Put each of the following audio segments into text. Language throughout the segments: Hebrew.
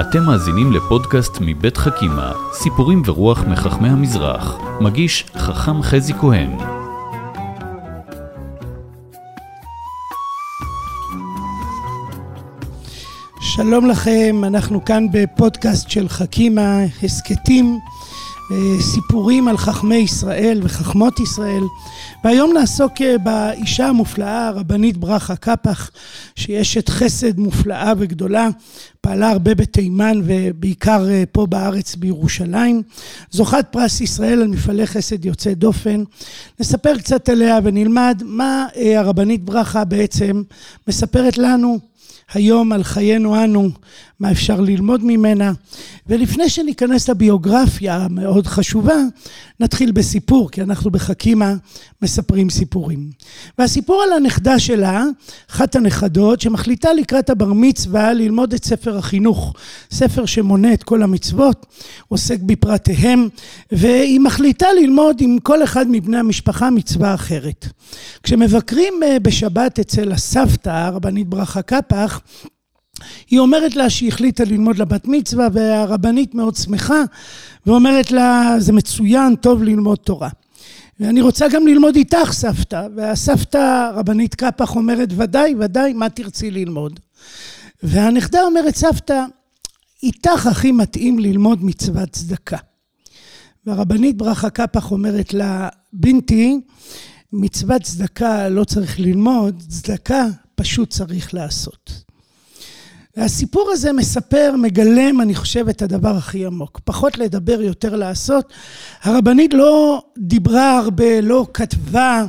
אתם מאזינים לפודקאסט מבית חכימה, סיפורים ורוח מחכמי המזרח. מגיש חכם חזי כהן. שלום לכם, אנחנו כאן בפודקאסט של חכימה, הסכתים, סיפורים על חכמי ישראל וחכמות ישראל. והיום נעסוק אה, באישה המופלאה, הרבנית ברכה קפח, שהיא אשת חסד מופלאה וגדולה, פעלה הרבה בתימן ובעיקר אה, פה בארץ בירושלים. זוכת פרס ישראל על מפעלי חסד יוצא דופן. נספר קצת עליה ונלמד מה הרבנית ברכה בעצם מספרת לנו היום על חיינו אנו, מה אפשר ללמוד ממנה. ולפני שניכנס לביוגרפיה המאוד חשובה, נתחיל בסיפור, כי אנחנו בחכימה מספרים סיפורים. והסיפור על הנכדה שלה, אחת הנכדות, שמחליטה לקראת הבר מצווה ללמוד את ספר החינוך, ספר שמונה את כל המצוות, עוסק בפרטיהם, והיא מחליטה ללמוד עם כל אחד מבני המשפחה מצווה אחרת. כשמבקרים אה, בשבת אצל הסבתא, הרבנית ברכה קפח, היא אומרת לה שהיא החליטה ללמוד לבת מצווה והרבנית מאוד שמחה ואומרת לה זה מצוין, טוב ללמוד תורה. ואני רוצה גם ללמוד איתך סבתא, והסבתא רבנית קפח אומרת ודאי ודאי מה תרצי ללמוד. והנכדה אומרת סבתא איתך הכי מתאים ללמוד מצוות צדקה. והרבנית ברכה קפח אומרת לה בנתי מצוות צדקה לא צריך ללמוד, צדקה פשוט צריך לעשות. והסיפור הזה מספר, מגלם, אני חושב, את הדבר הכי עמוק. פחות לדבר, יותר לעשות. הרבנית לא דיברה הרבה, לא כתבה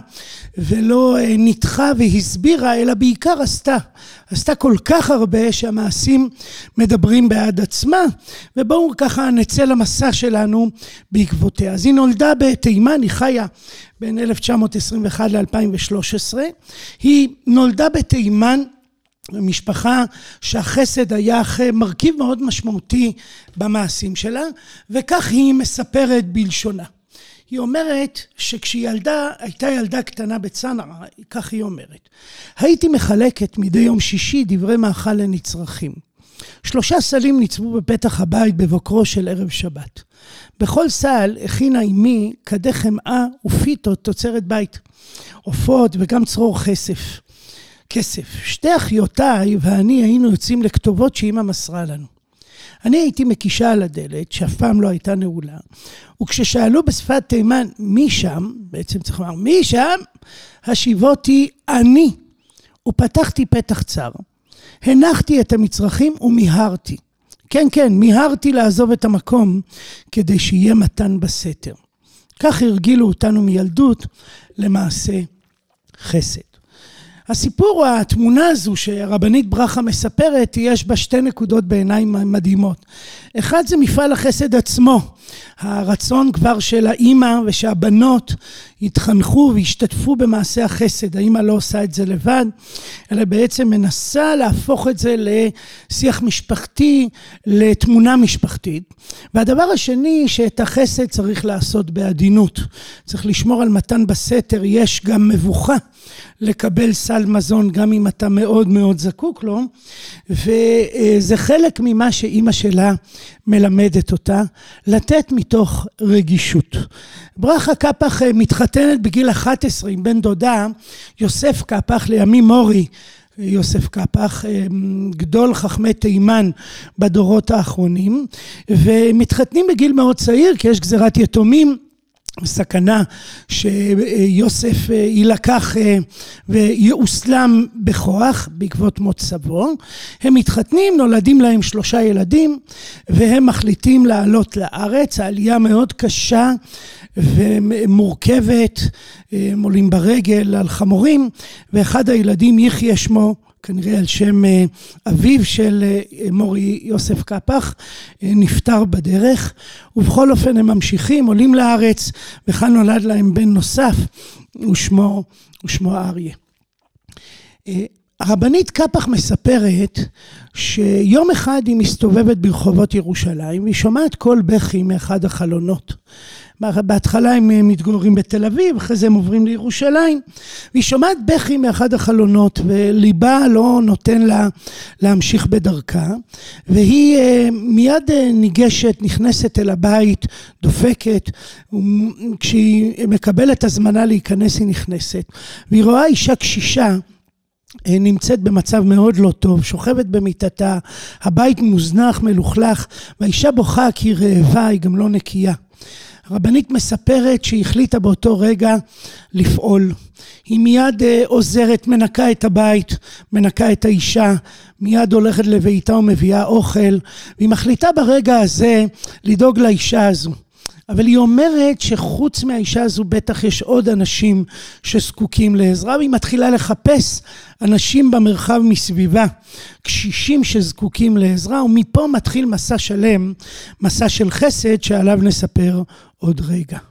ולא אה, ניתחה והסבירה, אלא בעיקר עשתה. עשתה כל כך הרבה שהמעשים מדברים בעד עצמה, ובואו ככה נצא למסע שלנו בעקבותיה. אז היא נולדה בתימן, היא חיה בין 1921 ל-2013. היא נולדה בתימן משפחה שהחסד היה מרכיב מאוד משמעותי במעשים שלה, וכך היא מספרת בלשונה. היא אומרת שכשהיא ילדה, הייתה ילדה קטנה בצנעא, כך היא אומרת. הייתי מחלקת מדי יום שישי דברי מאכל לנצרכים. שלושה סלים ניצבו בפתח הבית בבוקרו של ערב שבת. בכל סל הכינה אמי כדי חמאה ופיתות תוצרת בית, עופות וגם צרור כסף. כסף. שתי אחיותיי ואני היינו יוצאים לכתובות שאימא מסרה לנו. אני הייתי מקישה על הדלת, שאף פעם לא הייתה נעולה, וכששאלו בשפת תימן מי שם, בעצם צריך לומר מי שם, השיבותי אני, ופתחתי פתח צר. הנחתי את המצרכים ומיהרתי. כן, כן, מיהרתי לעזוב את המקום כדי שיהיה מתן בסתר. כך הרגילו אותנו מילדות למעשה חסד. הסיפור, התמונה הזו שהרבנית ברכה מספרת, יש בה שתי נקודות בעיניי מדהימות. אחד זה מפעל החסד עצמו, הרצון כבר של האימא ושהבנות יתחנכו וישתתפו במעשה החסד. האימא לא עושה את זה לבד, אלא בעצם מנסה להפוך את זה לשיח משפחתי, לתמונה משפחתית. והדבר השני, שאת החסד צריך לעשות בעדינות. צריך לשמור על מתן בסתר, יש גם מבוכה לקבל סל מזון גם אם אתה מאוד מאוד זקוק לו, וזה חלק ממה שאימא שלה מלמדת אותה, לתת מתוך רגישות. ברכה קפח אה, מתחתנת בגיל 11 עם בן דודה, יוסף קפח, לימים מורי. יוסף קפח, אה, גדול חכמי תימן בדורות האחרונים, ומתחתנים בגיל מאוד צעיר, כי יש גזירת יתומים. סכנה שיוסף אה, יילקח אה, ויאוסלם בכוח בעקבות מות סבו. הם מתחתנים, נולדים להם שלושה ילדים והם מחליטים לעלות לארץ. העלייה מאוד קשה ומורכבת, הם עולים ברגל על חמורים ואחד הילדים יחיה שמו כנראה על שם אה, אביו של אה, מורי יוסף קפח, אה, נפטר בדרך, ובכל אופן הם ממשיכים, עולים לארץ, וכאן נולד להם בן נוסף, ושמו, ושמו אריה. הרבנית קפח מספרת שיום אחד היא מסתובבת ברחובות ירושלים והיא שומעת קול בכי מאחד החלונות. בהתחלה הם מתגוררים בתל אביב, אחרי זה הם עוברים לירושלים, והיא שומעת בכי מאחד החלונות, וליבה לא נותן לה להמשיך בדרכה, והיא מיד ניגשת, נכנסת אל הבית, דופקת, כשהיא מקבלת הזמנה להיכנס היא נכנסת, והיא רואה אישה קשישה נמצאת במצב מאוד לא טוב, שוכבת במיטתה, הבית מוזנח, מלוכלך, והאישה בוכה כי היא רעבה, היא גם לא נקייה. הרבנית מספרת שהיא החליטה באותו רגע לפעול. היא מיד עוזרת, מנקה את הבית, מנקה את האישה, מיד הולכת לביתה ומביאה אוכל, והיא מחליטה ברגע הזה לדאוג לאישה הזו. אבל היא אומרת שחוץ מהאישה הזו בטח יש עוד אנשים שזקוקים לעזרה, והיא מתחילה לחפש אנשים במרחב מסביבה, קשישים שזקוקים לעזרה, ומפה מתחיל מסע שלם, מסע של חסד שעליו נספר עוד רגע.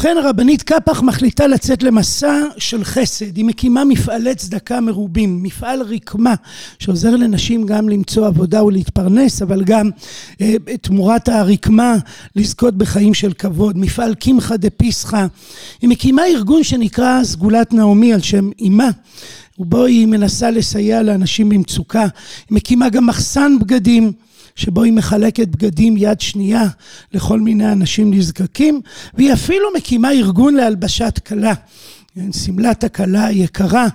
ובכן הרבנית קפח מחליטה לצאת למסע של חסד, היא מקימה מפעלי צדקה מרובים, מפעל רקמה שעוזר לנשים גם למצוא עבודה ולהתפרנס אבל גם אה, תמורת הרקמה לזכות בחיים של כבוד, מפעל קמחא דפסחא, היא מקימה ארגון שנקרא סגולת נעמי על שם אמה ובו היא מנסה לסייע לאנשים במצוקה, היא מקימה גם מחסן בגדים שבו היא מחלקת בגדים יד שנייה לכל מיני אנשים נזקקים, והיא אפילו מקימה ארגון להלבשת כלה. שמלת הכלה היקרה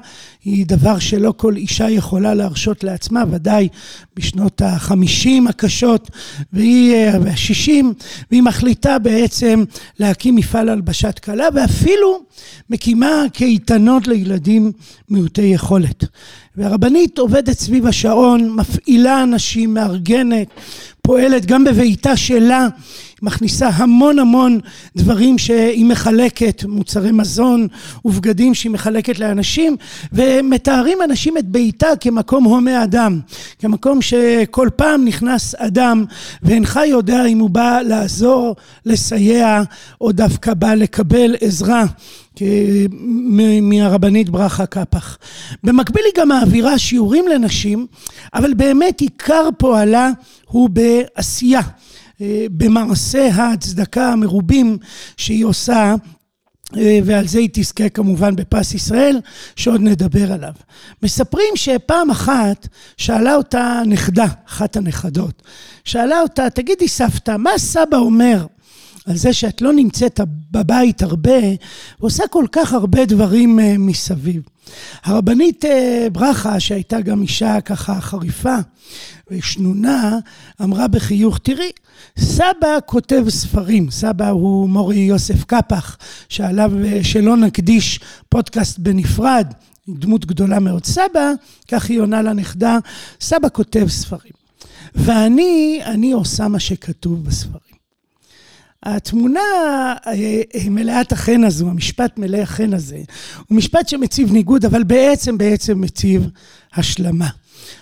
היא דבר שלא כל אישה יכולה להרשות לעצמה, ודאי בשנות החמישים הקשות והיא השישים, והיא מחליטה בעצם להקים מפעל הלבשת כלה ואפילו מקימה קייטנות לילדים מעוטי יכולת. והרבנית עובדת סביב השעון, מפעילה אנשים, מארגנת, פועלת גם בביתה שלה, מכניסה המון המון דברים שהיא מחלקת, מוצרי מזון ובגדים שהיא מחלקת לאנשים, ומתארים אנשים את ביתה כמקום הומה אדם, כמקום שכל פעם נכנס אדם ואינך יודע אם הוא בא לעזור, לסייע, או דווקא בא לקבל עזרה. מהרבנית ברכה קפח. במקביל היא גם מעבירה שיעורים לנשים, אבל באמת עיקר פועלה הוא בעשייה, במעשה ההצדקה המרובים שהיא עושה ועל זה היא תזכה כמובן בפס ישראל, שעוד נדבר עליו. מספרים שפעם אחת שאלה אותה נכדה, אחת הנכדות, שאלה אותה, תגידי סבתא, מה סבא אומר על זה שאת לא נמצאת בבית הרבה, ועושה כל כך הרבה דברים מסביב. הרבנית ברכה, שהייתה גם אישה ככה חריפה ושנונה, אמרה בחיוך, תראי, סבא כותב ספרים, סבא הוא מורי יוסף קפח, שעליו שלא נקדיש פודקאסט בנפרד, דמות גדולה מאוד. סבא, כך היא עונה לנכדה, סבא כותב ספרים. ואני, אני עושה מה שכתוב בספרים. התמונה מלאת החן הזו, המשפט מלא החן הזה, הוא משפט שמציב ניגוד, אבל בעצם בעצם מציב השלמה.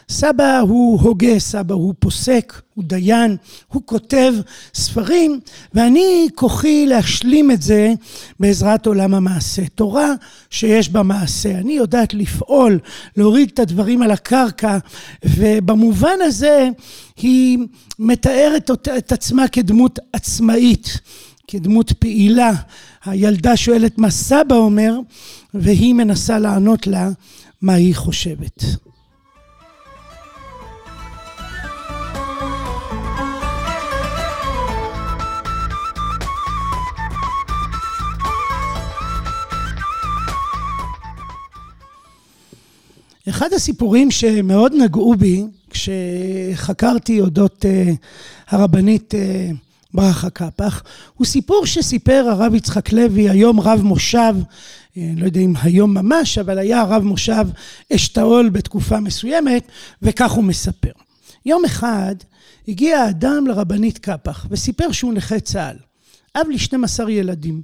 סבא הוא הוגה, סבא הוא פוסק, הוא דיין, הוא כותב ספרים, ואני כוחי להשלים את זה בעזרת עולם המעשה. תורה שיש בה מעשה. אני יודעת לפעול, להוריד את הדברים על הקרקע, ובמובן הזה היא מתארת את עצמה כדמות עצמאית. כדמות פעילה, הילדה שואלת מה סבא אומר, והיא מנסה לענות לה מה היא חושבת. אחד הסיפורים שמאוד נגעו בי כשחקרתי אודות הרבנית ברכה קפח, הוא סיפור שסיפר הרב יצחק לוי, היום רב מושב, אני לא יודע אם היום ממש, אבל היה רב מושב אשתאול בתקופה מסוימת, וכך הוא מספר. יום אחד הגיע אדם לרבנית קפח וסיפר שהוא נכה צה"ל. אב ל-12 ילדים,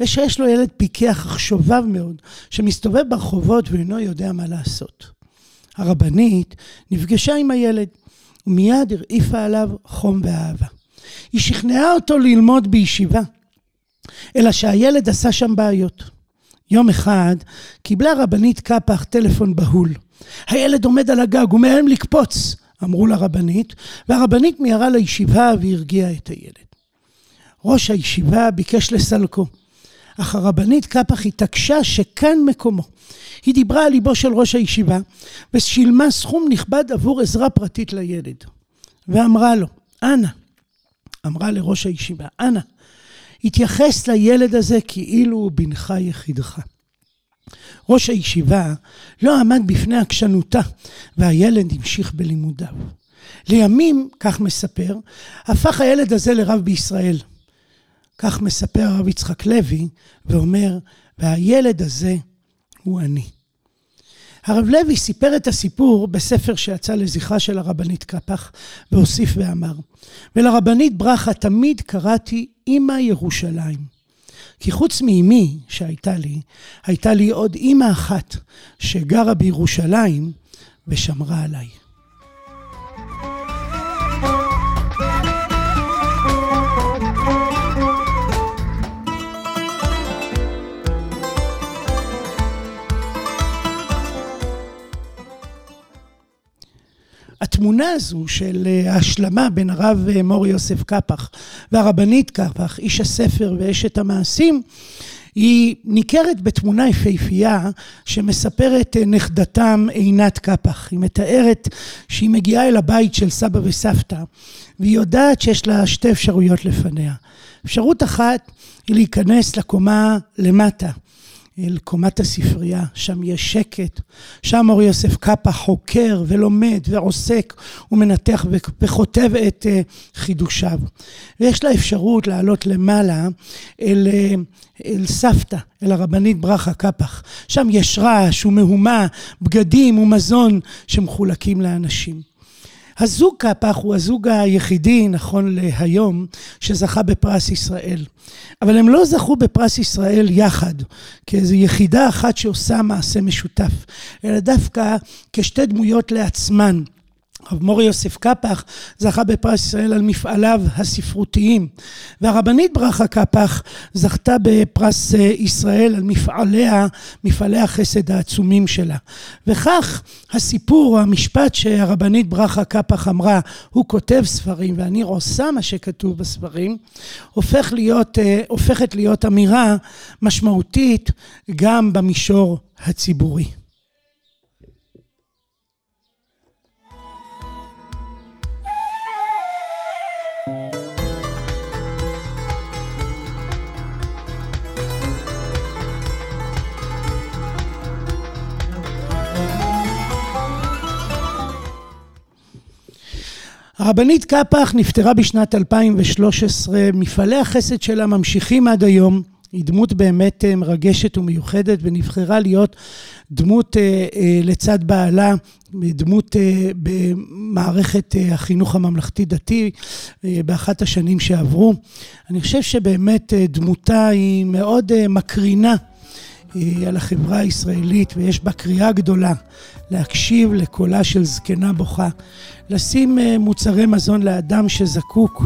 ושיש לו ילד פיקח אך שובב מאוד, שמסתובב ברחובות ואינו יודע מה לעשות. הרבנית נפגשה עם הילד, ומיד הרעיפה עליו חום ואהבה. היא שכנעה אותו ללמוד בישיבה, אלא שהילד עשה שם בעיות. יום אחד קיבלה רבנית קפח טלפון בהול. הילד עומד על הגג, הוא מאיים לקפוץ, אמרו לרבנית, והרבנית מיהרה לישיבה והרגיעה את הילד. ראש הישיבה ביקש לסלקו, אך הרבנית קפח התעקשה שכאן מקומו. היא דיברה על ליבו של ראש הישיבה ושילמה סכום נכבד עבור עזרה פרטית לילד. ואמרה לו, אנא, אמרה לראש הישיבה, אנא, התייחס לילד הזה כאילו הוא בנך יחידך. ראש הישיבה לא עמד בפני עקשנותה, והילד המשיך בלימודיו. לימים, כך מספר, הפך הילד הזה לרב בישראל. כך מספר הרב יצחק לוי, ואומר, והילד הזה הוא אני. הרב לוי סיפר את הסיפור בספר שיצא לזכרה של הרבנית קפח, והוסיף ואמר, ולרבנית ברכה תמיד קראתי אמא ירושלים. כי חוץ מאמי שהייתה לי, הייתה לי עוד אמא אחת שגרה בירושלים ושמרה עליי. התמונה הזו של אה, ההשלמה בין הרב אה, מור יוסף קפח והרבנית קפח, איש הספר ואשת המעשים, היא ניכרת בתמונה יפהפייה שמספרת אה, נכדתם עינת קפח. היא מתארת שהיא מגיעה אל הבית של סבא וסבתא והיא יודעת שיש לה שתי אפשרויות לפניה. אפשרות אחת היא להיכנס לקומה למטה. אל קומת הספרייה, שם יש שקט, שם אור יוסף קאפה חוקר ולומד ועוסק ומנתח וכותב את אה, חידושיו. ויש לה אפשרות לעלות למעלה אל, אה, אל סבתא, אל הרבנית ברכה קפח. שם יש רעש ומהומה, בגדים ומזון שמחולקים לאנשים. הזוג קפח הוא הזוג היחידי, נכון להיום, שזכה בפרס ישראל. אבל הם לא זכו בפרס ישראל יחד, כאיזו יחידה אחת שעושה מעשה משותף, אלא דווקא כשתי דמויות לעצמן. רב מורי יוסף קפח זכה בפרס ישראל על מפעליו הספרותיים, והרבנית ברכה קפח זכתה בפרס אה, ישראל על מפעליה, מפעלי החסד העצומים שלה. וכך הסיפור, המשפט שהרבנית ברכה קפח אמרה, הוא כותב ספרים ואני עושה מה שכתוב בספרים, הופך להיות, אה, הופכת להיות אמירה משמעותית גם במישור הציבורי. הרבנית קפח נפטרה בשנת 2013, מפעלי החסד שלה ממשיכים עד היום. היא דמות באמת אה, מרגשת ומיוחדת ונבחרה להיות דמות אה, אה, לצד בעלה, דמות במערכת החינוך הממלכתי-דתי באחת השנים שעברו. אני חושב שבאמת דמותה היא מאוד מקרינה על החברה הישראלית ויש בה קריאה גדולה להקשיב לקולה של זקנה בוכה, לשים אה, מוצרי מזון לאדם שזקוק,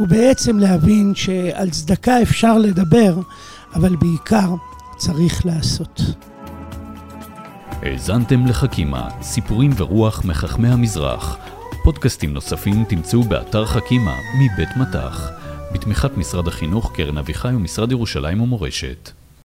ובעצם להבין שעל צדקה אפשר לדבר, אבל בעיקר צריך לעשות. האזנתם לחכימה, סיפורים ורוח מחכמי המזרח. פודקאסטים נוספים תמצאו באתר חכימה מבית מטח, בתמיכת משרד החינוך, קרן אביחי ומשרד ירושלים ומורשת.